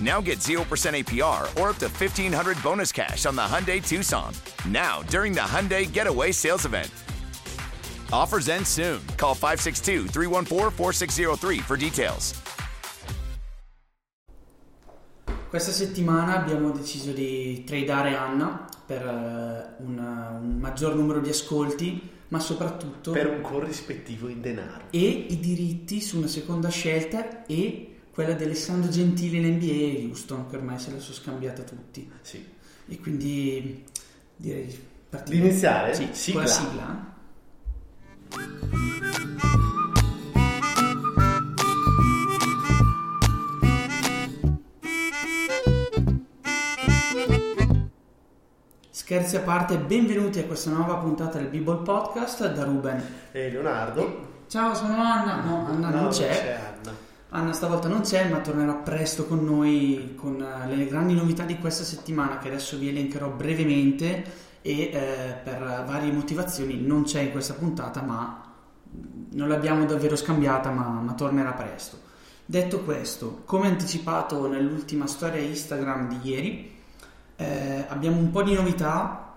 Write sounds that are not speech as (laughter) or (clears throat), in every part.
Now get 0% APR or up to 1500 bonus cash on the Hyundai Tucson. Now, during the Hyundai Getaway Sales Event. Offers end soon. Call 562 314 4603 for details. Questa settimana abbiamo deciso di tradare Anna per eh, una- un maggior numero di ascolti, ma soprattutto Per un corrispettivo in denaro. e i diritti su una seconda scelta e quella di Alessandro Gentili in NBA e Houston, che ormai se la sono scambiata tutti. Sì. E quindi direi di partire. Di iniziare? Sì, Sigla. con la sigla. Scherzi a parte, benvenuti a questa nuova puntata del Bible Podcast da Ruben. E Leonardo? Ciao, sono Anna. No, Anna No, non c'è. Anna. Anna stavolta non c'è, ma tornerà presto con noi con eh, le grandi novità di questa settimana che adesso vi elencherò brevemente e eh, per varie motivazioni non c'è in questa puntata, ma non l'abbiamo davvero scambiata, ma, ma tornerà presto. Detto questo, come anticipato nell'ultima storia Instagram di ieri, eh, abbiamo un po' di novità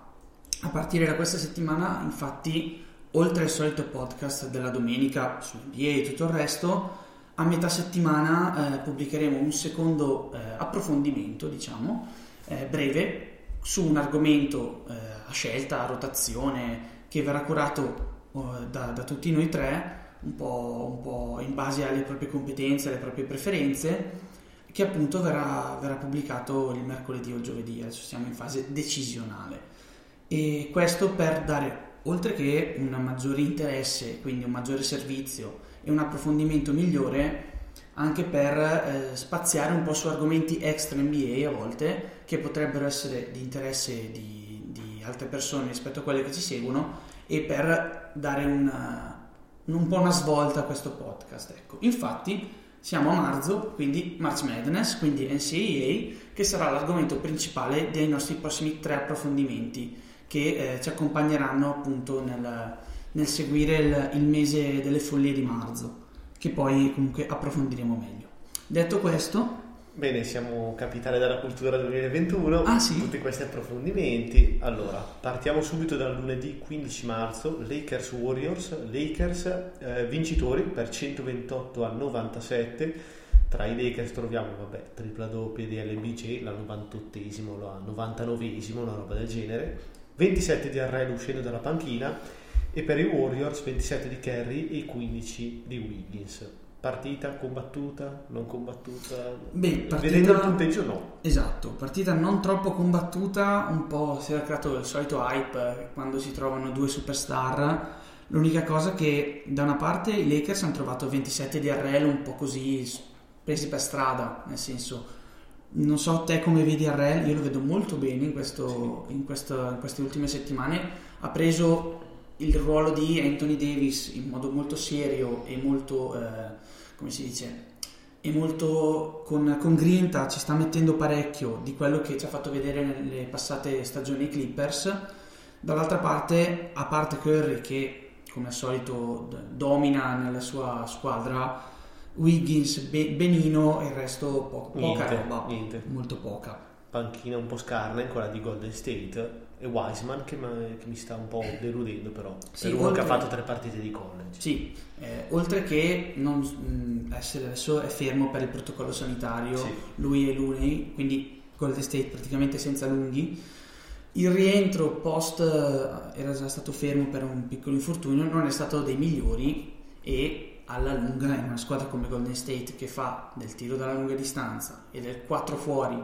a partire da questa settimana, infatti, oltre al solito podcast della domenica su NBA e tutto il resto, a metà settimana eh, pubblicheremo un secondo eh, approfondimento, diciamo, eh, breve, su un argomento eh, a scelta, a rotazione, che verrà curato eh, da, da tutti noi tre, un po', un po' in base alle proprie competenze, alle proprie preferenze, che appunto verrà, verrà pubblicato il mercoledì o il giovedì, adesso siamo in fase decisionale. E questo per dare, oltre che un maggiore interesse, quindi un maggiore servizio e un approfondimento migliore, anche per eh, spaziare un po' su argomenti extra NBA a volte, che potrebbero essere di interesse di, di altre persone rispetto a quelle che ci seguono, e per dare una, un po' una svolta a questo podcast. Ecco. Infatti siamo a marzo, quindi March Madness, quindi NCAA, che sarà l'argomento principale dei nostri prossimi tre approfondimenti che eh, ci accompagneranno appunto nel, nel seguire il, il mese delle follie di marzo, che poi comunque approfondiremo meglio. Detto questo, Bene, siamo capitali della cultura 2021. Ah, sì? Tutti questi approfondimenti. Allora, partiamo subito dal lunedì 15 marzo. Lakers Warriors. Lakers eh, vincitori per 128 a 97. Tra i Lakers troviamo, vabbè, tripla doppia di LBJ, la 98esimo, la 99esimo, una roba del genere. 27 di Arrel uscendo dalla panchina. E per i Warriors 27 di Kerry e 15 di Wiggins. Partita combattuta, non combattuta? Beh, partita- Vedendo il punteggio no. Esatto, partita non troppo combattuta, un po' si era creato il solito hype eh, quando si trovano due superstar. L'unica cosa che da una parte i Lakers hanno trovato 27 di Arrel un po' così presi per strada, nel senso non so te come vedi Arrel, io lo vedo molto bene in, questo- in questo- in queste ultime settimane, ha preso il ruolo di Anthony Davis in modo molto serio e molto, eh, come si dice, e molto con, con grinta ci sta mettendo parecchio di quello che ci ha fatto vedere nelle passate stagioni Clippers. Dall'altra parte, a parte Curry che come al solito domina nella sua squadra, Wiggins be- benino e il resto po- poca Niente, roba, niente. molto poca. Panchina un po' scarna in quella di Golden State e Wiseman che, mi- che mi sta un po' deludendo però. Sì, per uno oltre- che ha fatto tre partite di college. Sì, eh, oltre che non mh, essere adesso è fermo per il protocollo sanitario, Sì. lui e Looney, quindi Golden State praticamente senza lunghi. Il rientro post eh, era già stato fermo per un piccolo infortunio, non è stato dei migliori e alla lunga in una squadra come Golden State che fa del tiro dalla lunga distanza e del 4 fuori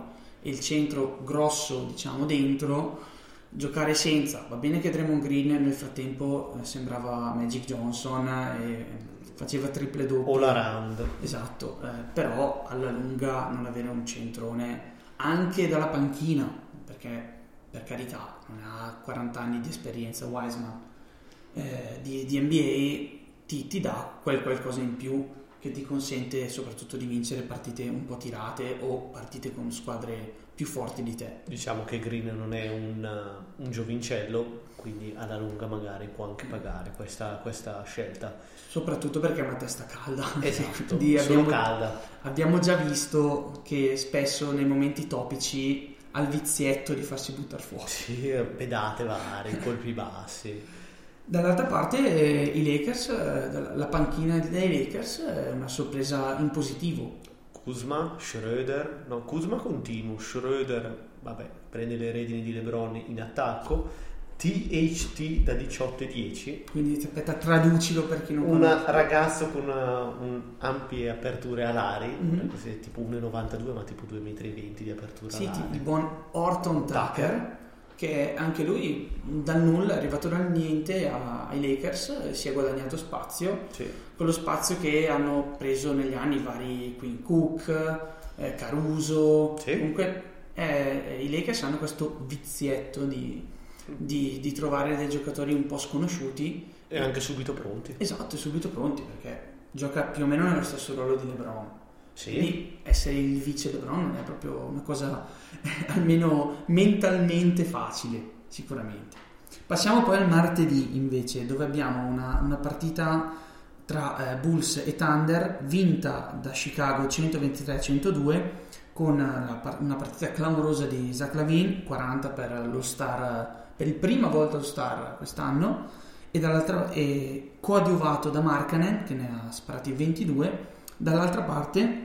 e il centro grosso diciamo dentro giocare senza. Va bene che Draymond Green nel frattempo eh, sembrava Magic Johnson e faceva triple doppie all around. Esatto eh, però alla lunga non avere un centrone anche dalla panchina perché per carità non ha 40 anni di esperienza Wiseman eh, di, di NBA ti, ti dà quel qualcosa in più che ti consente soprattutto di vincere partite un po' tirate o partite con squadre più forti di te. Diciamo che Green non è un, un giovincello, quindi alla lunga magari può anche pagare questa, questa scelta. Soprattutto perché è una testa calda. (laughs) Esatto, solo abbiamo, calda. Abbiamo già visto che spesso nei momenti topici ha il vizietto di farsi buttare fuori. Sì, pedate varie, (laughs) colpi bassi. Dall'altra parte eh, i Lakers, eh, la panchina dei Lakers è una sorpresa in positivo. Kuzma, Schroeder, no, Kuzma continuo, Schroeder, vabbè, prende le redini di LeBron in attacco, THT da 18 e 10. Quindi aspetta, traducilo per chi non Un ragazzo con una, un ampie aperture alari, mm-hmm. tipo 1,92 ma tipo 2,20 m di apertura sì, alari. il buon Orton Tucker. Tucker che anche lui dal nulla è arrivato dal niente ai Lakers, si è guadagnato spazio, sì. quello spazio che hanno preso negli anni vari Queen Cook, eh, Caruso, sì. comunque eh, i Lakers hanno questo vizietto di, di, di, trovare dei giocatori un po' sconosciuti. E anche subito pronti. Esatto, subito pronti perché gioca più o meno nello stesso ruolo di LeBron sì. Essere il vice LeBron non è proprio una cosa (laughs) almeno mentalmente facile, sicuramente. Passiamo poi al martedì invece, dove abbiamo una, una partita tra eh, Bulls e Thunder vinta da Chicago 123-102 con la, una partita clamorosa di Zach Lavin, 40 per lo star per il prima volta lo star quest'anno e dall'altra e coadiuvato da Markanen che ne ha sparati 22 dall'altra parte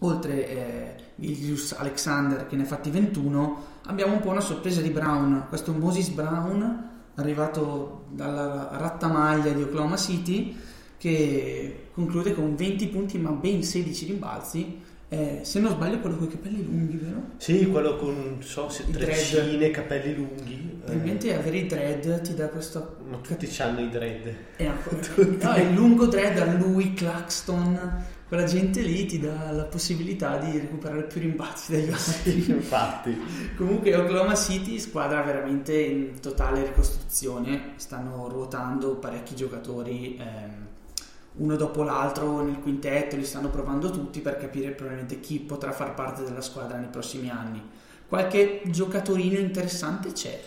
oltre eh, Vilius Alexander che ne ha fatti 21, abbiamo un po' una sorpresa di Brown. Questo Moses Brown, arrivato dalla rattamaglia di Oklahoma City, che conclude con 20 punti ma ben 16 rimbalzi. Eh, se non sbaglio quello con i capelli lunghi, vero? Sì, quello con so, se, treccine, capelli lunghi. Probabilmente eh. avere i dread ti dà questo... Ma tutti hanno i dread. Eh, (laughs) no, il lungo dread a lui, Claxton, quella gente lì ti dà la possibilità di recuperare più rimbalzi dagli (laughs) altri. Sì, infatti. Comunque Oklahoma City, squadra veramente in totale ricostruzione, stanno ruotando parecchi giocatori ehm, uno dopo l'altro nel quintetto, li stanno provando tutti per capire probabilmente chi potrà far parte della squadra nei prossimi anni. Qualche giocatorino interessante c'è,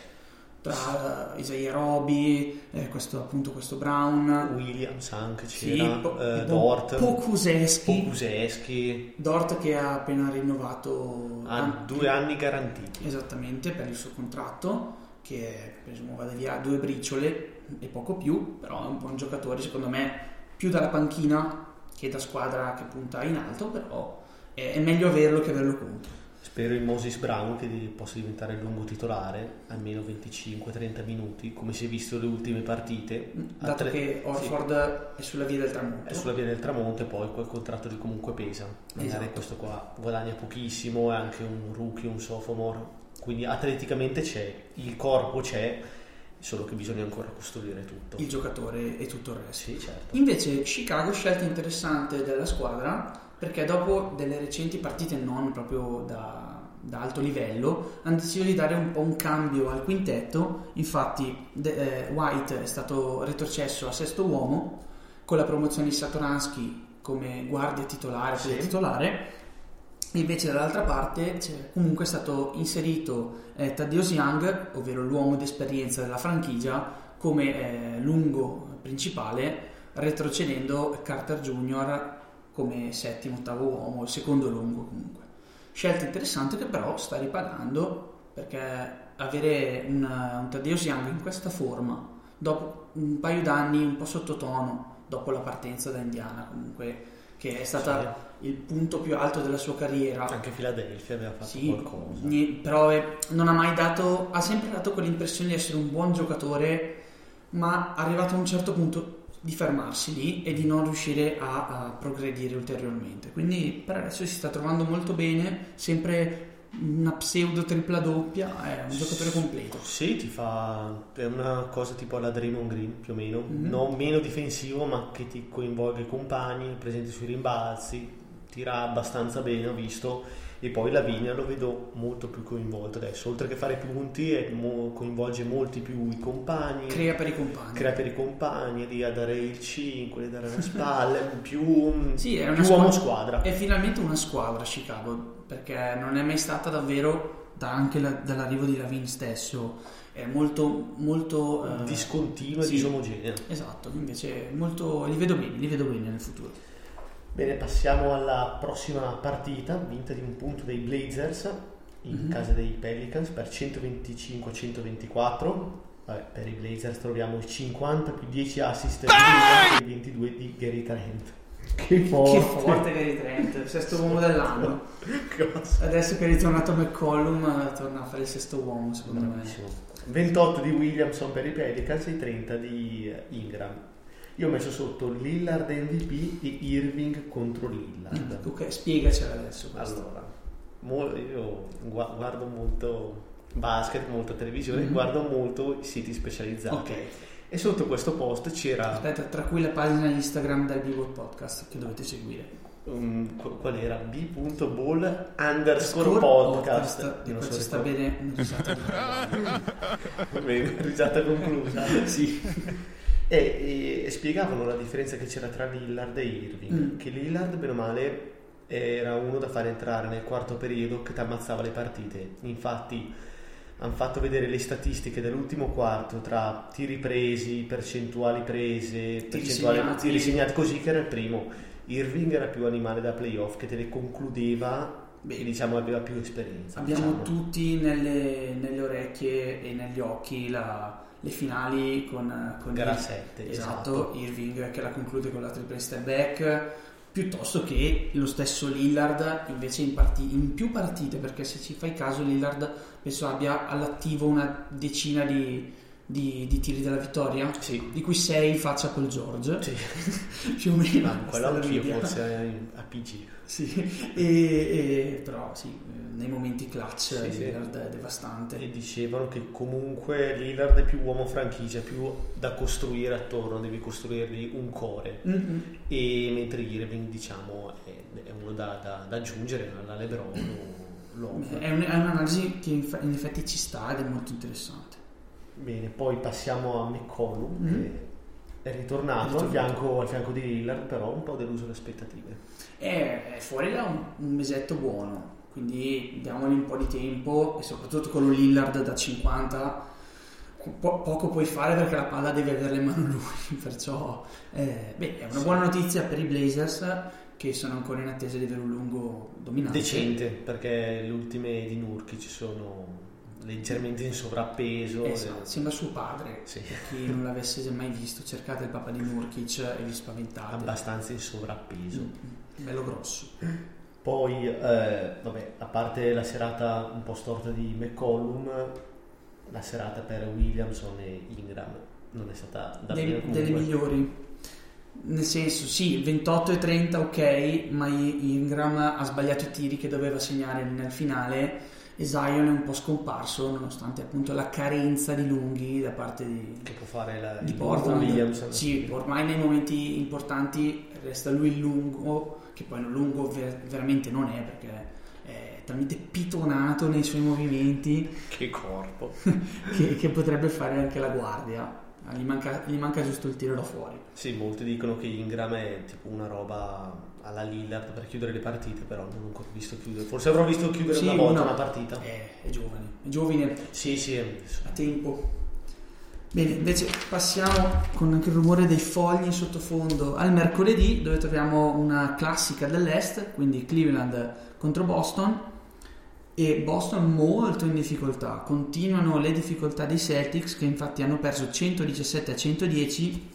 tra Isaiah Roby, eh, questo, appunto questo Brown, Williams anche c'era, sì, po- eh, Dort, Pokuseschi, Pokuseschi, Dort che ha appena rinnovato an- due anni garantiti. Esattamente, per il suo contratto, che presumo vada via due briciole e poco più, però è un buon giocatore, secondo me più dalla panchina che da squadra che punta in alto, però è, è meglio averlo che averlo contro. Spero in Moses Brown che possa diventare il lungo titolare, almeno 25-30 minuti, come si è visto le ultime partite. Dato tre... che Orford sì. è sulla via del tramonto. È sulla via del tramonto e poi quel contratto di comunque pesa. Magari esatto. questo qua guadagna pochissimo, è anche un rookie, un sophomore, quindi atleticamente c'è, il corpo c'è, solo che bisogna ancora costruire tutto. Il giocatore e tutto il resto. Sì, certo. Invece Chicago, scelta interessante della squadra, perché dopo delle recenti partite non proprio da, da, alto livello hanno deciso di dare un po' un cambio al quintetto infatti de, eh, White è stato retrocesso a sesto uomo con la promozione di Satoransky come guardia titolare sì. titolare invece dall'altra parte c'è comunque stato inserito eh, Thaddeus Young ovvero l'uomo d'esperienza della franchigia come eh, lungo principale retrocedendo Carter Jr come settimo, ottavo uomo, il secondo lungo comunque. Scelta interessante che però sta ripagando perché avere un, un Taddeus Young in questa forma, dopo un paio d'anni un po' sottotono, dopo la partenza da Indiana comunque, che è stata. Il punto più alto della sua carriera. Anche Philadelphia aveva fatto sì, qualcosa. Però non ha mai dato, ha sempre dato quell'impressione di essere un buon giocatore, ma arrivato a un certo punto di fermarsi lì e di non riuscire a, a progredire ulteriormente. Quindi per adesso si sta trovando molto bene, sempre una pseudo tripla doppia, è un giocatore completo. Sì, ti fa è una cosa tipo alla Draymond Green più o meno, Mhm. non meno difensivo ma che ti coinvolge i compagni, presente sui rimbalzi, tira abbastanza bene, ho visto, e poi la Vigna lo vedo molto più coinvolto adesso, oltre che fare punti è mo- coinvolge molti più i compagni, Crea per i compagni. crea per i compagni, lì a dare il 5, a dare le (laughs) spalle, più, Sì, è una più squadra- uomo squadra. È finalmente una squadra Chicago, perché non è mai stata davvero, da- anche la- dall'arrivo di Lavin stesso, è molto, molto... eh, discontinua e sì. disomogenea. Esatto, invece molto, li vedo bene, li vedo bene nel futuro. Bene, passiamo alla prossima partita, vinta di un punto dei Blazers in Mhm. casa dei Pelicans per 125-124. Vabbè, per i Blazers troviamo i 50 più 10 assist e i 22 di Gary Trent. Che forte! Che forte Gary Trent, sesto uomo dell'anno. (laughs) Cosa? Adesso che è ritornato McCollum, eh, torna a fare il sesto uomo, secondo me. Bravissimo. 28 di Williamson per i Pelicans e 30 di Ingram. Io ho messo sotto Lillard MVP e Irving contro Lillard. Ok, spiegacela adesso. questa. Allora, mo- io gua- guardo molto basket, molta televisione, Mhm. guardo molto i siti specializzati. Ok. E sotto questo post c'era Aspetta, tra cui la pagina Instagram del Vivo Podcast che dovete seguire. um, qu- qual era? b.ball underscore Score podcast. Io non so ci sta bene risata risata conclusa. Sì. (laughs) E, e spiegavano la differenza che c'era tra Lillard e Irving. Mm. Che Lillard, bene o male, era uno da fare entrare nel quarto periodo che ti ammazzava le partite. Infatti, hanno fatto vedere le statistiche dell'ultimo quarto tra tiri presi, percentuali prese, percentuali segnati. tiri segnati, così che era il primo. Irving era più animale da playoff che te le concludeva Beh. e diciamo aveva più esperienza. Abbiamo diciamo. tutti nelle, nelle orecchie e negli occhi la- le finali con, con Gara Ir- 7, esatto, Irving che la conclude con la triple step back piuttosto che lo stesso Lillard invece in, parti- in più partite perché se ci fai caso Lillard penso abbia all'attivo una decina di, di- di tiri della vittoria Sì. di cui 6 in faccia col George Sì. (laughs) più o meno Ma quello Questa è la anch'io media. forse a PG. Sì, e, e- però sì, nei momenti clutch Sì, sì. Lillard è devastante. E dicevano che comunque Lillard è più uomo franchigia, più da costruire attorno, devi costruirgli un core. Mm-mm. E mentre Irving, diciamo, è, è uno da, da- da aggiungere alla LeBron. È, un- è un'analisi che in effetti ci sta ed è molto interessante. Bene, poi passiamo a McCollum, Mhm. che è ritornato al fianco, al fianco di Lillard, però un po' deluso le aspettative. È, è fuori da un, un mesetto buono, quindi diamogli un po' di tempo e soprattutto con Lillard da 50 po- poco puoi fare perché la palla deve avere in mano lui, (laughs) perciò eh, beh, è una buona notizia per i Blazers che sono ancora in attesa di avere un lungo dominante. Decente, perché le ultime di Nurkic sono leggermente in sovrappeso. Esatto, sembra suo padre. Sì. Per chi non l'avesse mai visto, cercate il papà di Nurkic e vi spaventate. abbastanza in sovrappeso. Mm, bello grosso. Poi, eh, vabbè, a parte la serata un po' storta di McCollum, la serata per Williamson e Ingram non è stata da Dei- bene delle migliori. Nel senso, sì, 28 e 30 ok, ma Ingram ha sbagliato i tiri che doveva segnare nel finale e Zion è un po' scomparso nonostante appunto la carenza di lunghi da parte di, Che può fare la, di Portland. Williamson. Sì, ormai nei momenti importanti resta lui il lungo, che poi un lungo ver- veramente non è perché è talmente pitonato nei suoi movimenti Che corpo. (laughs) che, che potrebbe fare anche la guardia. Gli manca, gli manca giusto il tiro da fuori. Sì, molti dicono che Ingram è tipo una roba alla Lillard per chiudere le partite, però non ho ancora visto chiudere. Forse avrò visto chiudere Sì, una volta una- una partita. È, è giovane, è giovane, Sì, sì, a tempo. Bene, invece passiamo con anche il rumore dei fogli in sottofondo al mercoledì dove troviamo una classica dell'Est, quindi Cleveland contro Boston e Boston molto in difficoltà. Continuano le difficoltà dei Celtics che infatti hanno perso 117 a 110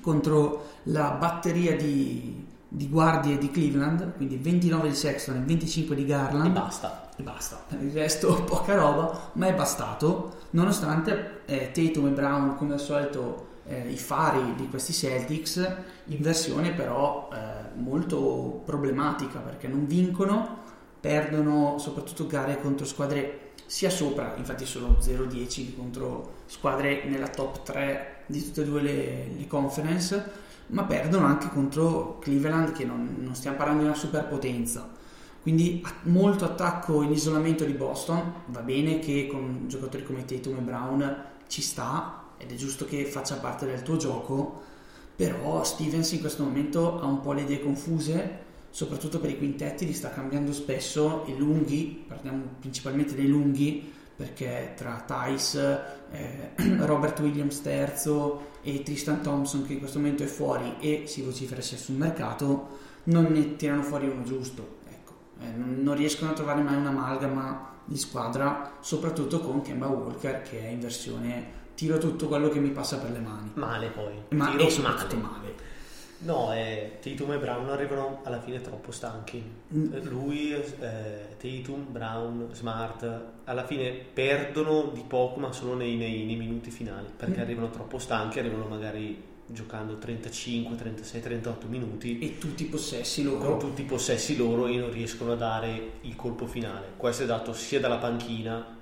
contro la batteria di, di guardie di Cleveland, quindi 29 di Sexton e 25 di Garland e basta. e basta. Per il resto (laughs) poca roba, ma è bastato, nonostante eh, Tatum e Brown come al solito eh, i fari di questi Celtics in versione però eh, molto problematica perché non vincono, perdono soprattutto gare contro squadre sia sopra, infatti sono 0-10 contro squadre nella top 3 di tutte e due le, le conference, ma perdono anche contro Cleveland che non, non stiamo parlando di una superpotenza. Quindi molto attacco in isolamento di Boston, va bene che con giocatori come Tatum e Brown ci sta ed è giusto che faccia parte del tuo gioco, però Stevens in questo momento ha un po' le idee confuse, soprattutto per i quintetti li sta cambiando spesso, i lunghi, parliamo principalmente dei lunghi, perché tra Tice, eh, (clears throat) Robert Williams terzo e Tristan Thompson che in questo momento è fuori e si vocifera sia sul mercato, non ne tirano fuori uno giusto. Ecco, eh, non riescono a trovare mai un'amalgama di squadra, soprattutto con Kemba Walker che è in versione tiro tutto quello che mi passa per le mani. Male poi. Ma tiro è soprattutto male. male. No, eh, Tatum e Brown arrivano alla fine troppo stanchi. Mm. Lui, eh, Tatum, Brown, Smart, alla fine perdono di poco, ma solo nei, nei, nei minuti finali, perché mm. arrivano troppo stanchi, arrivano magari giocando 35, 36, 38 minuti e tutti i possessi loro con tutti i possessi loro e non riescono a dare il colpo finale. Questo è dato sia dalla panchina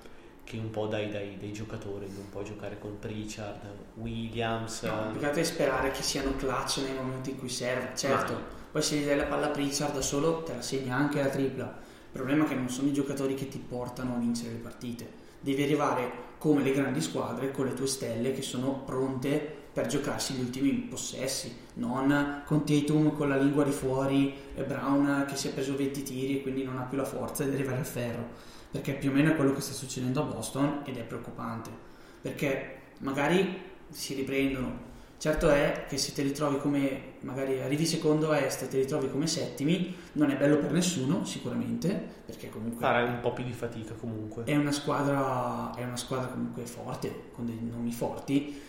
che un po' dai, dai, dai, giocatori, non puoi giocare con Pritchard, Williams. No, bisogna sperare che siano clutch nei momenti in cui serve, certo. Ma... Poi se gli dai la palla a Pritchard da solo te la segna anche la tripla. Il problema è che non sono i giocatori che ti portano a vincere le partite. Devi arrivare come le grandi squadre con le tue stelle che sono pronte per giocarsi gli ultimi possessi, non con Tatum con la lingua di fuori e Brown che si è preso 20 tiri e quindi non ha più la forza di arrivare al ferro perché più o meno è quello che sta succedendo a Boston ed è preoccupante, perché magari si riprendono. Certo è che se te li trovi come, magari arrivi secondo a est e te li trovi come settimi, non è bello per nessuno sicuramente, perché comunque... Farai un po' più di fatica comunque. È una squadra, è una squadra comunque forte, con dei nomi forti,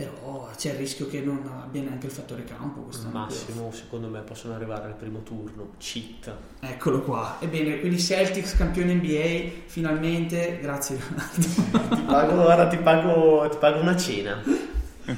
però c'è il rischio che non abbia neanche il fattore campo quest'anno. Massimo, secondo me possono arrivare al primo turno. Cheat. Eccolo qua. Ebbene, quindi Celtics campione NBA, finalmente, grazie Ronaldo. (laughs) ti pago, ora ti pago, ti pago una cena. (laughs) no,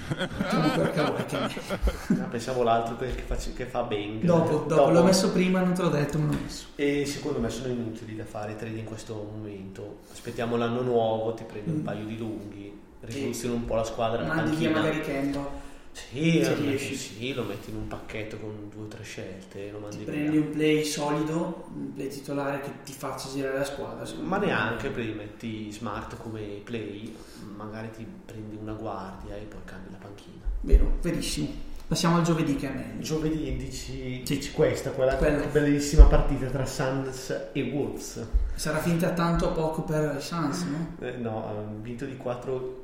pensavo l'altro che, faccio, che fa Bang. Dopo, dopo, dopo, l'ho messo prima, non te l'ho detto, ma l'ho messo. E secondo me sono inutili da fare i trade in questo momento. Aspettiamo l'anno nuovo, ti prendi mm. un paio di lunghi rivoluzioni un po' la squadra. Mandi via magari Kemba. Sì, metti, sì, lo metti in un pacchetto con due o tre scelte. Lo mandi ti prendi un play solido, un play titolare che ti faccia girare la squadra. Ma neanche prendi, metti smart come play, magari ti prendi una guardia e poi cambi la panchina. Vero, verissimo. Passiamo al giovedì che è meglio. Giovedì dici, sì. dici questa, quella, quella bellissima partita tra Suns e Wolves. Sarà finita tanto o poco per i Suns, no? Eh, no, hanno vinto di 4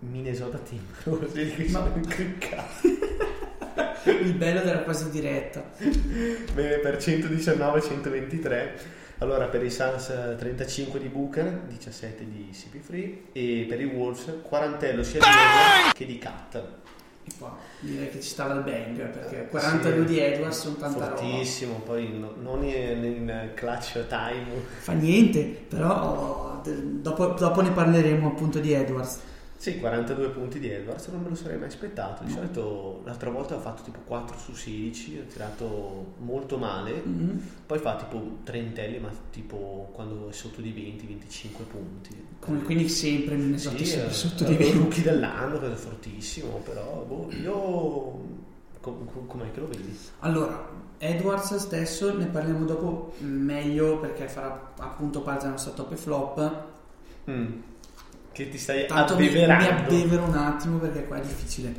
Minnesota Timberwolves. (laughs) Ma... (laughs) il bello della quasi diretta. Bene per 119-123 allora per i Suns 35 di Booker 17 di CP3 e per i Wolves quarantello sia di Edwards che di Cat. E qua direi che ci stava il bang perché 42 sì, di Edwards sono tanta fortissimo roba. poi no, non in, in, clutch time. Fa niente però dopo, dopo ne parleremo appunto di Edwards sì, 42 punti di Edwards, non me lo sarei mai aspettato. Di solito l'altra volta ha fatto tipo 4 su 16, ha tirato molto male, mm-hmm. poi fa tipo trentelli, ma tipo quando è sotto di 20-25 punti. Come quindi sempre Minnesota sì, sempre sotto di 20. rookie dell'anno, che è fortissimo, però boh, io... Com- com'è che lo vedi? Allora, Edwards stesso ne parliamo dopo meglio perché farà appunto parte della nostra top e flop. Mm che ti stai Tanto abbeverando. Mi, mi abbevero un attimo perché qua è difficile.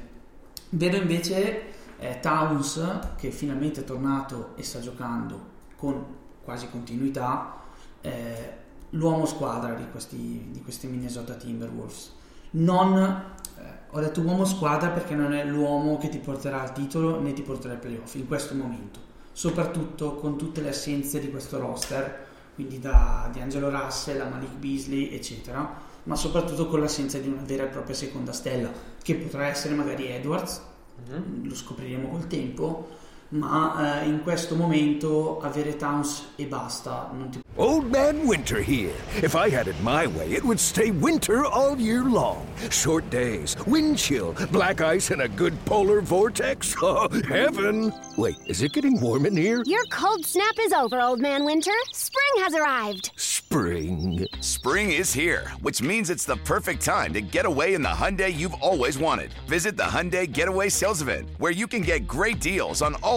Vedo invece eh, Towns che finalmente è tornato e sta giocando con quasi continuità eh, l'uomo squadra di questi, di questi Minnesota Timberwolves. Non, eh, ho detto uomo squadra perché non è l'uomo che ti porterà al titolo né ti porterà ai playoff in questo momento, soprattutto con tutte le assenze di questo roster, quindi da di Angelo Russell a Malik Beasley, eccetera ma soprattutto con l'assenza di una vera e propria seconda stella, che potrà essere magari Edwards, mm-hmm. lo scopriremo col tempo, ma eh, in questo momento avere Towns e basta non ti Old Man Winter here. If I had it my way, it would stay winter all year long. Short days, wind chill, black ice, and a good polar vortex. (laughs) Oh, heaven! Wait, is it getting warm in here? Your cold snap is over, Old Man Winter. Spring has arrived. Spring. Spring is here, which means it's the perfect time to get away in the Hyundai you've always wanted. Visit the Hyundai Getaway Sales Event, where you can get great deals on all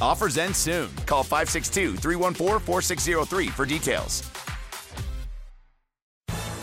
Offers end soon. Call 562 314 4603 for details.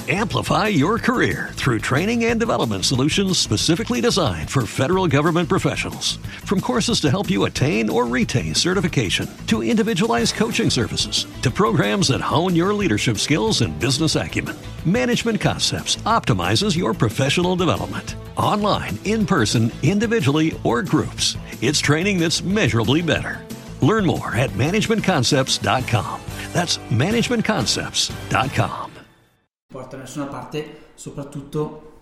Amplify your career through training and development solutions specifically designed for federal government professionals. From courses to help you attain or retain certification, to individualized coaching services, to programs that hone your leadership skills and business acumen, Management Concepts optimizes your professional development. Online, in person, individually, or groups, it's training that's measurably better. Learn more at managementconcepts.com. That's managementconcepts.com. porta da nessuna parte, soprattutto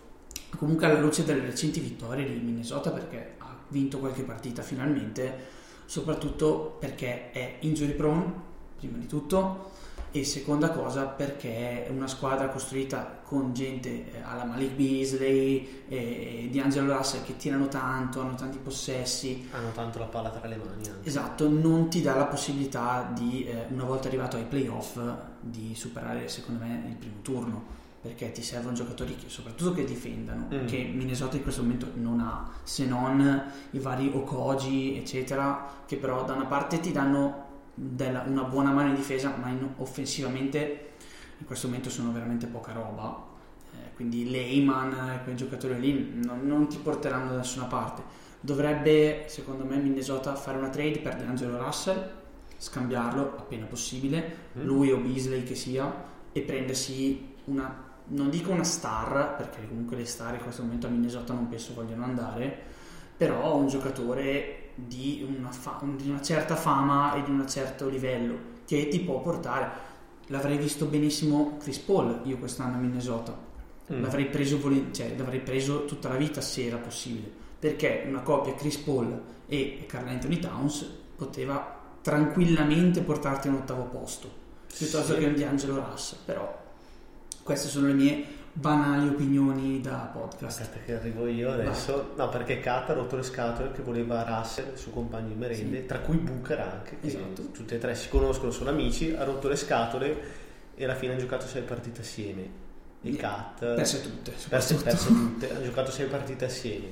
comunque alla luce delle recenti vittorie di Minnesota perché ha vinto qualche partita finalmente, soprattutto perché è injury prone, prima di tutto, e seconda cosa perché è una squadra costruita con gente eh, alla Malik Beasley e di Angelo Russell che tirano tanto, hanno tanti possessi, Hanno tanto la palla tra le mani anche. Esatto, non ti dà la possibilità di, eh, una volta arrivato ai playoff, di superare secondo me il primo turno, perché ti servono giocatori che, soprattutto che difendano, Mm. che Minnesota in questo momento non ha, se non i vari Okoji, eccetera, che però da una parte ti danno della- una buona mano in difesa, ma in- offensivamente in questo momento sono veramente poca roba. Eh, quindi Lehman, quei giocatori lì non, non ti porteranno da nessuna parte. Dovrebbe, secondo me, Minnesota fare una trade per D'Angelo Russell, scambiarlo appena possibile, lui o Beasley che sia, e prendersi una, non dico una star, perché comunque le star in questo momento a Minnesota non penso vogliano andare, però un giocatore di una, fa- di una certa fama e di un certo livello che ti può portare. L'avrei visto benissimo Chris Paul io quest'anno a Minnesota. Mm. L'avrei preso, volen- cioè, l'avrei preso tutta la vita se era possibile. Perché una coppia Chris Paul e Carl Anthony Towns poteva tranquillamente portarti a un ottavo posto piuttosto Sì. che un D'Angelo Russell. Però queste sono le mie banali opinioni da podcast. Aspetta che arrivo io adesso. No, perché Kat ha rotto le scatole che voleva Russell, il suo compagno di merende, Sì. tra cui Booker anche, che Esatto. tutti e tre si conoscono, sono amici, ha rotto le scatole e alla fine hanno giocato sei partite assieme. E Kat Perse tutte, perse, perse tutte, hanno giocato sei partite assieme.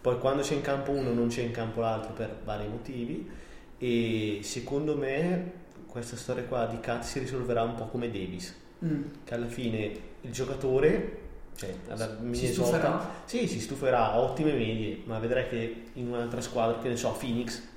Poi quando c'è in campo uno non c'è in campo l'altro per vari motivi e secondo me questa storia qua di Kat si risolverà un po' come Davis Mm. che alla fine il giocatore cioè Minnesota stuferà? sì si stuferà ottime medie ma vedrai che in un'altra squadra che ne so Phoenix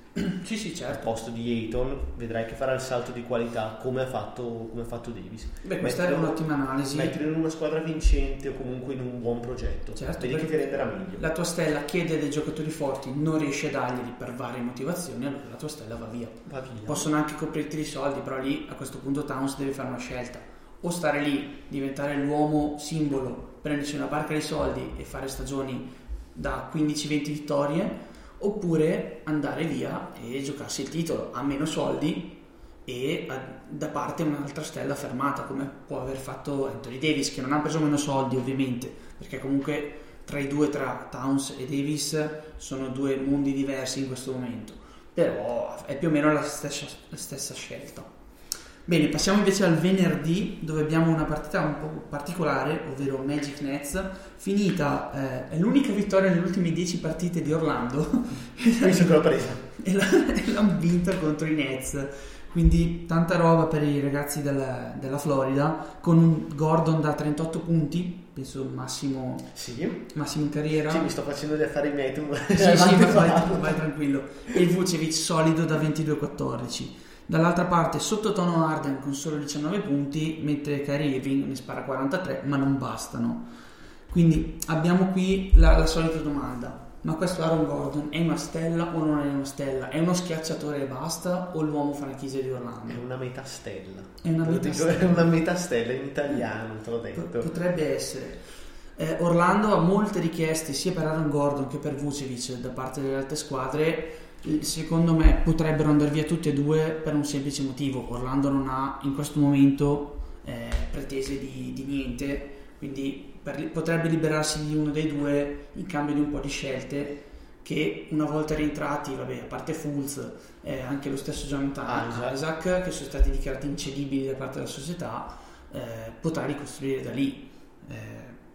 Sì, sì, al certo. posto di Ayton vedrai che farà il salto di qualità come ha fatto, come ha fatto Davis Beh, questa è Mettilo- un'ottima analisi. mettilo in una squadra vincente o comunque in un buon progetto Certo, vedi che ti renderà meglio La tua stella chiede dei giocatori forti, non riesce a darglieli per varie motivazioni, allora la tua stella va via. va via Possono anche coprirti i soldi, però lì a questo punto Towns deve fare una scelta. O stare lì, diventare l'uomo simbolo, prendersi una barca di soldi e fare stagioni da 15-20 vittorie, oppure andare via e giocarsi il titolo a meno soldi e a- da parte un'altra stella fermata, come può aver fatto Anthony Davis, che non ha preso meno soldi ovviamente, perché comunque tra i due, tra Towns e Davis, sono due mondi diversi in questo momento, però è più o meno la stessa, la stessa scelta. Bene, passiamo invece al venerdì dove abbiamo una partita un po' particolare, ovvero Magic Nets, finita, eh, è l'unica vittoria nelle ultime 10 partite di Orlando visto che l'ho presa e l'ha- l'hanno vinta contro i Nets. Quindi tanta roba per i ragazzi della, della Florida, con un Gordon da 38 punti, penso massimo, sì massimo in carriera. sì mi sto facendo gli affari miei tu Sì, (laughs) sì, vai, vai, tranquillo. E Vucevic solido da 22-14. Dall'altra parte sottotono Arden con solo 19 punti, mentre Kyrie Irving ne spara 43, ma non bastano. Quindi abbiamo qui la, la solita domanda. Ma questo Aaron Gordon è una stella o non è una stella? È uno schiacciatore e basta o l'uomo franchigia di Orlando? È una metà stella. È una metà stella. È una metà stella in italiano, te l'ho detto. Potrebbe essere. Eh, Orlando ha molte richieste sia per Aaron Gordon che per Vucevic da parte delle altre squadre. Secondo me potrebbero andare via tutti e due per un semplice motivo. Orlando non ha in questo momento eh, pretese di, di niente, quindi per- potrebbe liberarsi di uno dei due in cambio di un po' di scelte che una volta rientrati, vabbè, a parte Fulz, eh, anche lo stesso Jonathan Isaac. Isaac, che sono stati dichiarati incedibili da parte della società, eh, potrà ricostruire da lì. Eh,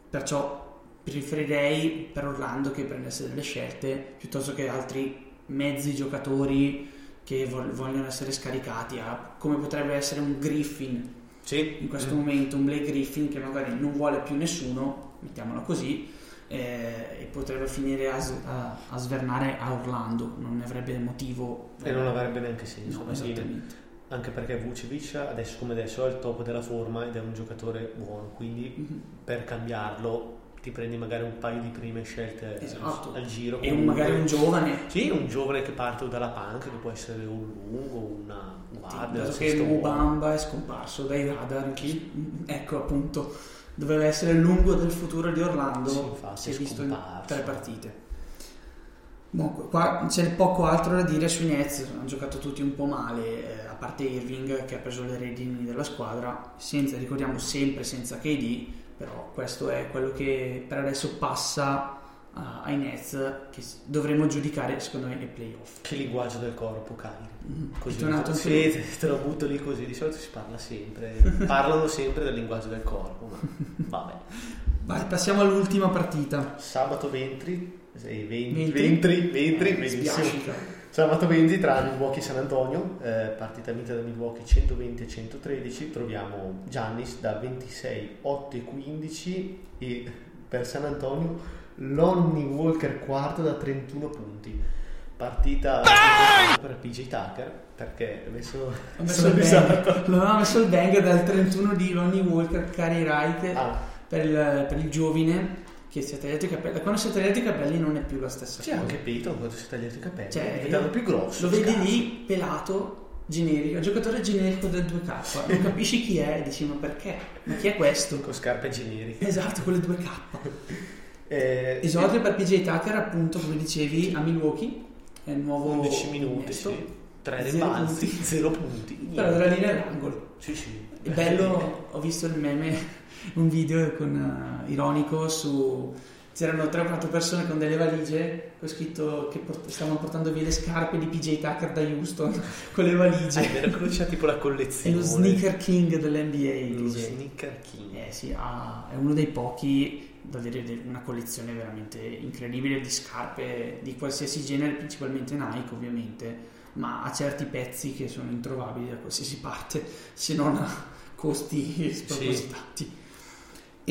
perciò preferirei per Orlando che prendesse delle scelte piuttosto che altri mezzi giocatori che vogliono essere scaricati a, come potrebbe essere un Griffin Sì, in questo momento un Blake Griffin che magari non vuole più nessuno mettiamola così eh, e potrebbe finire a, a- a svernare a Orlando non ne avrebbe motivo E non avrebbe neanche senso. no, esattamente Anche perché Vucevic adesso come adesso è al top della forma ed è un giocatore buono, quindi Mhm. per cambiarlo ti prendi magari un paio di prime scelte al- Esatto. al giro. e un- magari un giovane Sì, un giovane che parte dalla panca, che può essere un lungo, una guardia, dato che. Mubamba è scomparso dai radar ecco appunto doveva essere il lungo del futuro di Orlando Sì, infatti, si è è visto in tre partite Comunque, qua c'è poco altro da dire sui Nets, hanno giocato tutti un po' male, eh, a parte Irving che ha preso le redini della squadra, senza, ricordiamo sempre senza KD, però questo è quello che per adesso passa ah, ai Nets, che dovremo giudicare secondo me nei playoff. Che linguaggio del corpo, Kyrie. Mm, Così tornato sì, te- (laughs) te lo butto lì così, di solito si parla sempre, (laughs) parlano sempre del linguaggio del corpo, ma vabbè. Vai, passiamo all'ultima partita. Sabato 20, eh, 20, Ventri? 20, 20, Eh, benissimo. spiascica. Sabato 20 tra Milwaukee e San Antonio, eh, partita vinta da Milwaukee 120 a 113, troviamo Giannis da 26, 8 e 15 e per San Antonio Lonnie Walker quarto da 31 punti. Partita per PJ Tucker perché ha messo, Ha (laughs) messo il esatto. bang, messo il bang dal 31 di Lonnie Walker, Cari Wright, Ah, per, il, per il giovine che si è tagliato i capelli. Da quando si è tagliato i capelli non è più la stessa c'è cosa. anche Peyton quando si è tagliato i capelli, Cioè, è diventato più grosso. Lo vedi lì pelato, generico, un giocatore generico del 2K. Non capisci chi è, dici ma perché? Ma chi è questo? con scarpe generiche. Esatto, con le 2K. (laughs) Eh, Esordio per PJ Tucker, appunto, come dicevi, a Milwaukee. È il nuovo 11 minuti, sì. 3 Zero rimbalzi, punti. 0 punti. Però dalla linea all'angolo. Sì, sì. È bello, ho visto il meme, un video con, eh, ironico su... C'erano 3 o 4 persone con delle valigie con scritto che port- stavano portando via le scarpe di PJ Tucker da Houston (laughs) con le Ah, è valigie. vero che lui c'ha tipo la È collezione. lo sneaker king dell'NBA. Lo PJ. sneaker king. Eh sì, ha- è uno dei pochi da avere una collezione veramente incredibile di scarpe di qualsiasi genere, principalmente Nike ovviamente, ma ha certi pezzi che sono introvabili da qualsiasi parte se non a costi spropositati.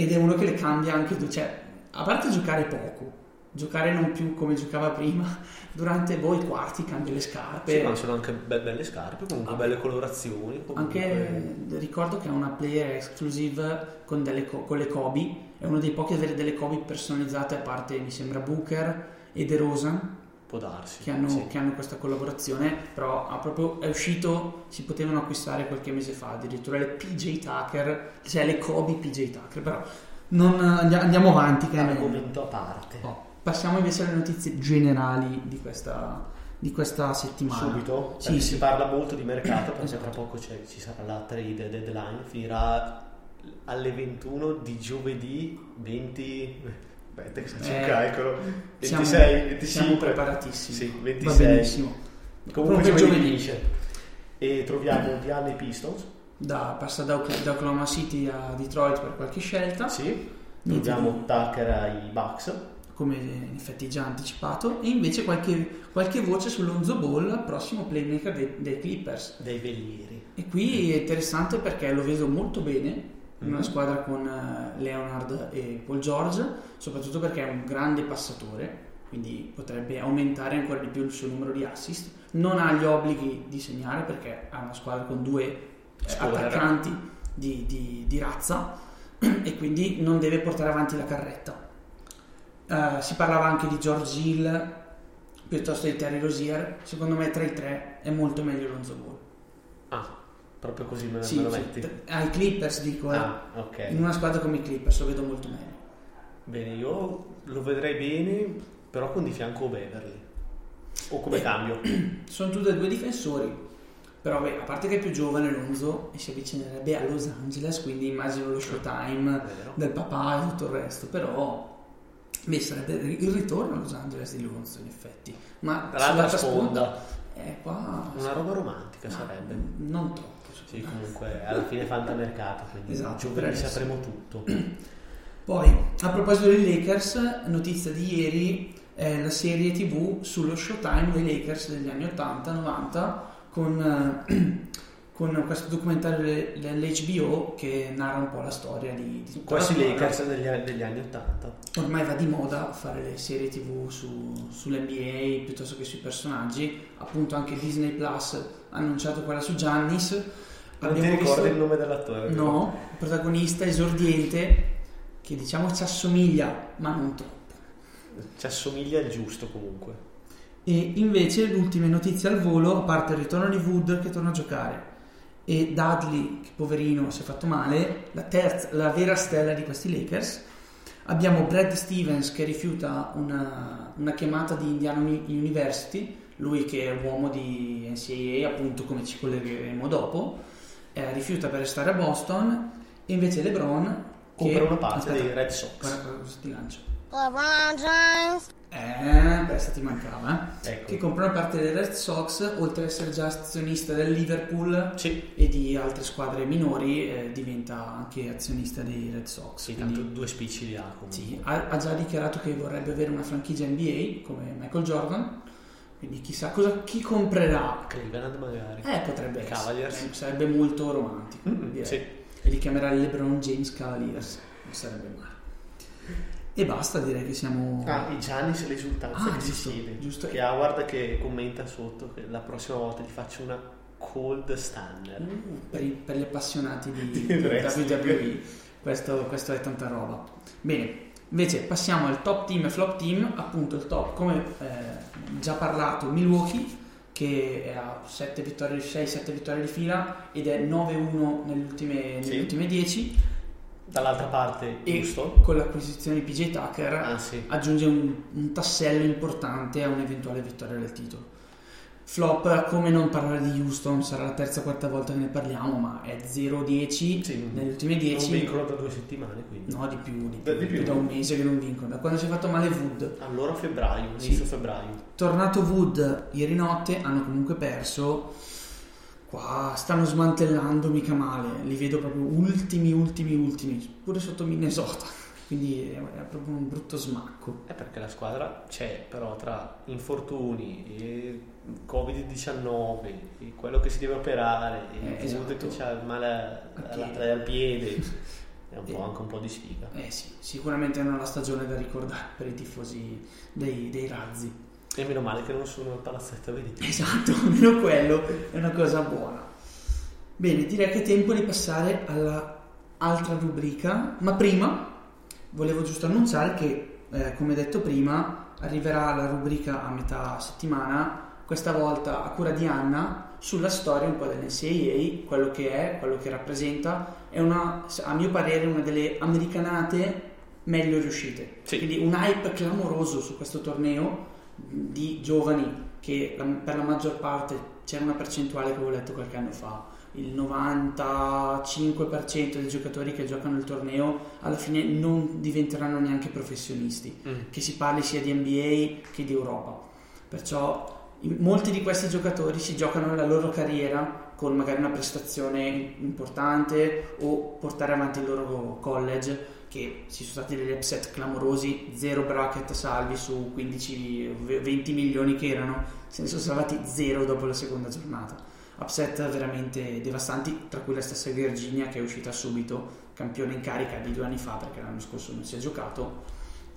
Ed è uno che le cambia anche, cioè, a parte giocare poco, giocare non più come giocava prima, (laughs) durante voi quarti cambia le scarpe. Sì, ma sono anche be- belle scarpe, comunque Ah. belle colorazioni. Comunque... Anche ricordo che è una player exclusive con, delle co- con le Kobe, è uno dei pochi ad avere delle Kobe personalizzate a parte mi sembra Booker e De Rosa Può darsi. che hanno, sì. che hanno questa collaborazione, però ha proprio, è uscito, si potevano acquistare qualche mese fa, addirittura le PJ Tucker, cioè le Kobe PJ Tucker, però non, andia- andiamo avanti che è meglio. Argomento a parte. Oh, Passiamo invece alle notizie generali di questa, di questa settimana. Subito? Sì, sì. si parla molto di mercato perché Esatto. tra poco c'è- ci sarà la trade deadline, finirà alle 21 di giovedì 20... Aspetta che faccio Eh, un calcolo. 26, Siamo- 25. Siamo preparatissimi. Sì, Va 26. benissimo. Comunque Proprio giovedì giovedì. E troviamo Diana e Pistons. Da, passa da, Oklahoma City a Detroit per qualche scelta, Sì. Troviamo Tucker ai Bucks. come in effetti già anticipato, e invece qualche, qualche voce su Lonzo Ball, prossimo playmaker dei, dei Clippers. dei velieri. E qui è interessante perché lo vedo molto bene in una squadra con eh, Leonard e Paul George, soprattutto perché è un grande passatore, quindi potrebbe aumentare ancora di più il suo numero di assist. non ha gli obblighi di segnare perché ha una squadra con due eh, Scorer. attaccanti di, di- di razza (clears throat) e quindi non deve portare avanti la carretta. Eh, si parlava anche di George Hill piuttosto di Terry Rosier. Secondo me tra i tre è molto meglio Lonzo Ball. Ah, proprio così me, Sì, me lo sì, metti? t- ai Clippers dico, eh. Ah, ok. in una squadra come i Clippers lo vedo molto meglio. Bene, io lo vedrei bene, però con di fianco Beverly. O come Eh. cambio? (clears throat) Sono tutti e due difensori, però beh, a parte che è più giovane Lonzo e si avvicinerebbe a Los Angeles, quindi immagino lo showtime del papà e tutto il resto, però beh, sarebbe il ritorno a Los Angeles di Lonzo in effetti. Ma L'altra sull'altra sponda. Eh, qua Una roba romantica no, sarebbe. non troppo. Sì, comunque alla fine fantamercato, quindi Esatto, giovedì sapremo tutto. (clears throat) Poi, a proposito dei Lakers, notizia di ieri, eh, la serie TV sullo Showtime dei Lakers degli anni 80-90 con, eh, (clears throat) con questo documentario de- dell'HBO che narra un po' la storia di, di tutta squadra. Lakers degli, degli anni 80. Ormai va di moda fare le serie TV su, sull'NBA piuttosto che sui personaggi, appunto anche Disney Plus ha annunciato quella su Giannis. Non ti Abbiamo ricordi visto- il nome dell'attore? No, protagonista esordiente che diciamo ci assomiglia, ma non troppo. Ci assomiglia il giusto comunque. E invece l'ultima notizia al volo, a parte il ritorno di Wood che torna a giocare e Dudley che poverino si è fatto male, la terza, la vera stella di questi Lakers, abbiamo Brad Stevens che rifiuta una, una chiamata di Indiana Uni- University, lui che è uomo di NCAA appunto come ci collegheremo dopo, eh, rifiuta per restare a Boston e invece LeBron che... Compra una parte Aspetta, dei Red Sox. Guarda cosa ti lancio. LeBron James. Eh, questa ti mancava, eh? Ecco. Che compra una parte dei Red Sox, oltre ad essere già azionista del Liverpool Sì, e di altre squadre minori, eh, diventa anche azionista dei Red Sox. sì, Quindi, tanto due spicci ha comunque. sì, ha, ha già dichiarato che vorrebbe avere una franchigia NBA come Michael Jordan. Quindi chissà cosa, chi comprerà. Cleveland magari. Eh, potrebbe essere. Cavaliers. Eh, sarebbe molto romantico. Mm, direi. sì. E li chiamerà LeBron James Cavaliers. Non sarebbe male. E basta, direi che siamo. Ah, i Giannis l'esultanza Ah, che si giusto, siede. giusto. Che Howard che commenta sotto che la prossima volta gli faccio una cold stanner. Uh, per, i- per gli appassionati di, (laughs) Di di. WWE, questo, questo è tanta roba. Bene, invece passiamo al top team e flop team. Appunto, il top, come eh, già parlato, Milwaukee che è a 7 vittorie, 6-7 vittorie di fila ed è 9-1 nelle ultime, Sì. nelle ultime 10 Dall'altra parte e Houston. con l'acquisizione di PJ Tucker Ah sì. aggiunge un, un tassello importante a un'eventuale vittoria del titolo. Flop, come non parlare di Houston, sarà la terza o quarta volta che ne parliamo, ma è 0-10 Sì, nelle ultime Non 10. vincono da due settimane quindi. No, di più, di più, di più. da un mese che non vincono. Da quando si è fatto male Wood. Allora febbraio, Sì. inizio febbraio. Tornato Wood ieri notte, hanno comunque perso. Qua stanno smantellando mica male, li vedo proprio ultimi, ultimi, ultimi, pure sotto Minnesota. (laughs) Quindi è proprio un brutto smacco. È perché la squadra c'è, però tra infortuni e Covid-19 e quello che si deve operare Eh, il Wood esatto. che ha il male Al al piede (laughs) è un po' Eh. anche un po' di sfiga. Eh sì, sicuramente è una stagione da ricordare per i tifosi dei, dei razzi. E meno male che non sono al palazzetto, vedi? Esatto, (laughs) almeno quello è una cosa buona. Bene, direi che è tempo di passare alla altra rubrica, ma prima volevo giusto annunciare che, eh, come detto prima, arriverà la rubrica a metà settimana, questa volta a cura di Anna, sulla storia un po' dell'NCAA, quello che è, quello che rappresenta, è una, a mio parere, una delle americanate meglio riuscite. Sì. Quindi un hype clamoroso su questo torneo di giovani che per la maggior parte c'era una percentuale che avevo letto qualche anno fa. Il 95% dei giocatori che giocano il torneo alla fine non diventeranno neanche professionisti. Mm. che si parli sia di NBA che di Europa. Perciò molti di questi giocatori si giocano la loro carriera con magari una prestazione importante o portare avanti il loro college che ci sono stati degli upset clamorosi, zero bracket salvi su 15-20 milioni che erano, se ne sono salvati zero dopo la seconda giornata. Upset veramente devastanti, tra cui la stessa Virginia che è uscita subito, campione in carica di due anni fa perché l'anno scorso non si è giocato,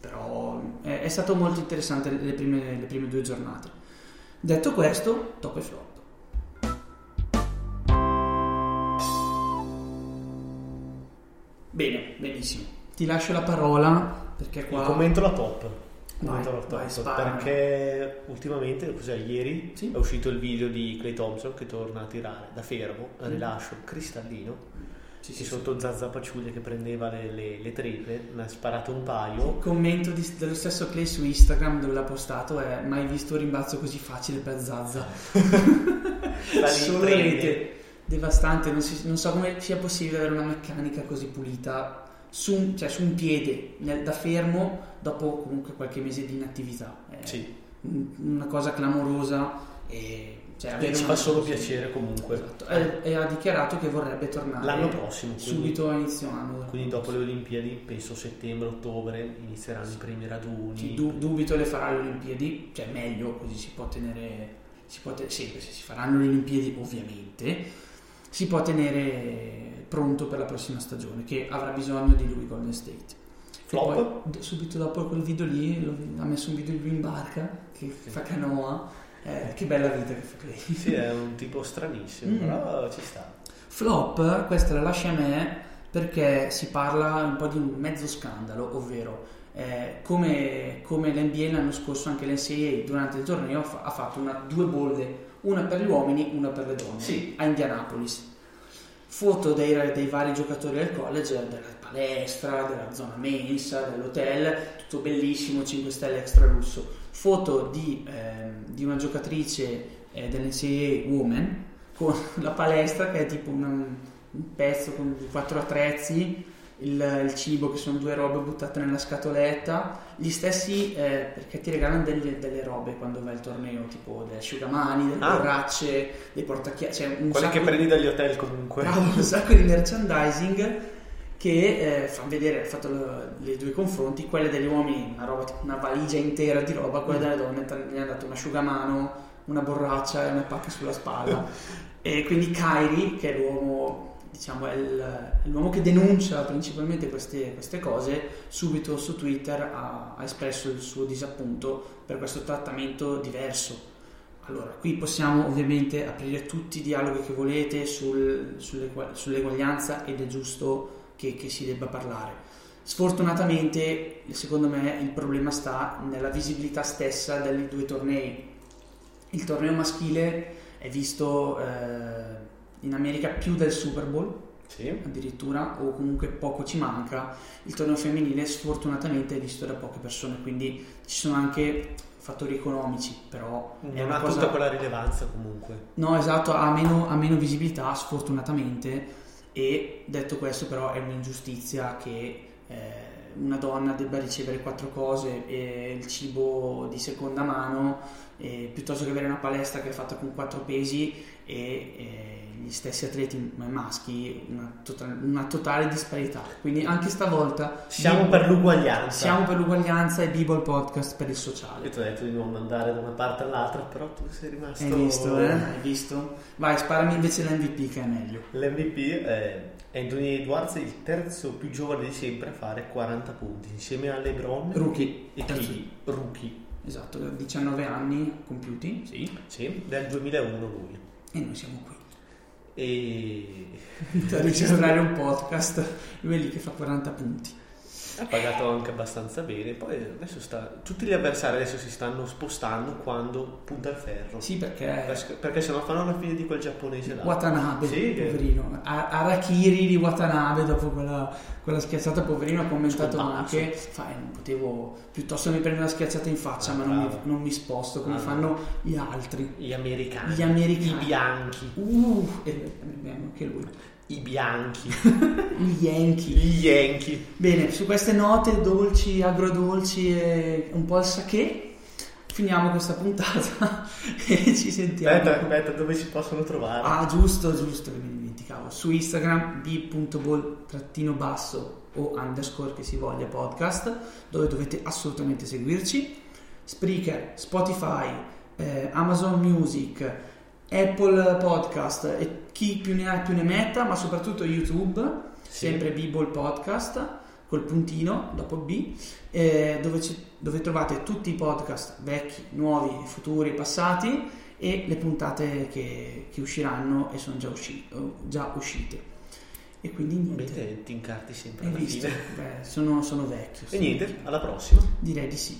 però è, è stato molto interessante le prime, le prime due giornate. Detto questo, top e flop. Bene, benissimo. Ti lascio la parola perché qua... Il commento la top. Vai, la top, vai, spara. perché ultimamente, cos'è, ieri Sì. è uscito il video di Clay Thompson che torna a tirare da fermo, Mm. rilascio cristallino, Sì, sì, sotto Zazza Paciuglia che prendeva le, le, le triple, ne ha sparato un Il paio. commento di- dello stesso Clay su Instagram dove l'ha postato è mai visto un rimbalzo così facile per Zazza. (laughs) Da Devastante, non, si- non so come sia possibile avere una meccanica così pulita su un, cioè, su un piede nel- da fermo dopo comunque qualche mese di inattività. È Sì, un- una cosa clamorosa e cioè, e avere ci fa solo così. piacere comunque. Esatto. E, e ha dichiarato che vorrebbe tornare L'anno prossimo, quindi- subito a inizio anno. Quindi dopo le Olimpiadi, penso settembre-ottobre, inizieranno i primi raduni. Sì, du- dubito le farà le Olimpiadi, cioè meglio così si può tenere, si può te- sì, se si faranno le Olimpiadi ovviamente, si può tenere pronto per la prossima stagione che avrà bisogno di lui Golden State. Flop? poi, subito dopo quel video lì lo- ha messo un video di lui in barca che fa canoa, eh, che bella vita che fa Clay. Sì, è un tipo stranissimo, Mm. però ci sta. Flop, questa la lascia a me perché si parla un po' di un mezzo scandalo, ovvero eh, come, come l'NBA l'anno scorso anche l'NCAA durante il torneo fa- ha fatto una, due bolle, una per gli uomini, una per le donne, Sì. a Indianapolis. Foto dei, dei vari giocatori del college, della palestra, della zona mensa, dell'hotel, tutto bellissimo, 5 stelle extra lusso. Foto di, ehm, di una giocatrice eh, dell'NCAA Woman con (laughs) la palestra che è tipo una- un pezzo con quattro attrezzi, il, il cibo che sono due robe buttate nella scatoletta, gli stessi eh, perché ti regalano delle, delle robe quando vai al torneo, tipo delle asciugamani, delle Ah. borracce, dei portachiavi, cioè un Quelle che prendi dagli hotel comunque. Bravo, un sacco di merchandising che eh, fa vedere, ha fatto le, le due confronti, quelle degli uomini, una, roba, una valigia intera di roba, quelle delle donne gli hanno dato un asciugamano, una borraccia e una pacca sulla spalla. (laughs) e quindi Kyrie, che è l'uomo, diciamo, è, l'uomo che denuncia principalmente queste, queste cose, subito su Twitter ha, ha espresso il suo disappunto per questo trattamento diverso. Allora, qui possiamo ovviamente aprire tutti i dialoghi che volete sul- sull'equa- sull'eguaglianza ed è giusto che, che si debba parlare. Sfortunatamente, secondo me, il problema sta nella visibilità stessa dei due tornei. Il torneo maschile è visto eh, in America più del Super Bowl, Sì. addirittura, o comunque poco ci manca. Il torneo femminile sfortunatamente è visto da poche persone, quindi ci sono anche fattori economici, però Non ha cosa... tutta quella rilevanza comunque. No, esatto, ha meno, ha meno visibilità sfortunatamente e detto questo però è un'ingiustizia che eh, una donna debba ricevere quattro cose e il cibo di seconda mano eh, piuttosto che avere una palestra che è fatta con quattro pesi e eh, gli stessi atleti maschi, una, tota- una totale disparità. Quindi anche stavolta Siamo Bible- per l'uguaglianza. siamo per l'uguaglianza e Bible Podcast per il Io sociale. ti ho detto di non andare da una parte all'altra, però tu sei rimasto... Hai visto, eh? Hai visto? Vai, sparami invece l'MVP che è meglio. L'MVP è Anthony Edwards, il terzo più giovane di sempre a fare 40 punti, insieme a LeBron Rookie. e Kiki. Rookie. Esatto, 19 anni compiuti, sì, Sì, del 2001 lui. e noi siamo qui. E registrare (laughs) un podcast, lui è lì che fa 40 punti. Ha pagato anche abbastanza bene. Poi adesso sta. Tutti gli avversari adesso si stanno spostando quando punta il ferro. Sì, perché Perché, perché se no fanno la fine di quel giapponese là. Watanabe, Sì, poverino, Arakiri di Watanabe dopo quella, quella schiacciata, poverino, ha commentato Scomparso. anche, fai, non potevo, piuttosto mi prendo una schiacciata in faccia, Ah, ma non mi, non mi sposto come Ah, no. fanno gli altri. Gli americani. Gli americani. I bianchi. Uh, e anche lui. I bianchi. (laughs) Gli Yankee. Gli yankee. Bene, su queste note dolci, agrodolci e un po' il sake, finiamo questa puntata (laughs) e ci sentiamo. Aspetta, aspetta, dove si possono trovare? Ah, giusto, giusto, che mi dimenticavo. Su Instagram b.ball-basso o underscore che si voglia podcast, dove dovete assolutamente seguirci. Spreaker, Spotify, eh, Amazon Music, Apple Podcast e chi più ne ha più ne metta, ma soprattutto YouTube, Sì. sempre b-ball podcast. col puntino dopo B, eh, dove, dove, trovate tutti i podcast vecchi, nuovi, futuri, passati e le puntate che, che usciranno e sono già, usci- già uscite. E quindi niente. Beh, ti incarti sempre alla visto? fine. Beh, sono, sono vecchio. E niente, alla prossima. Direi di sì.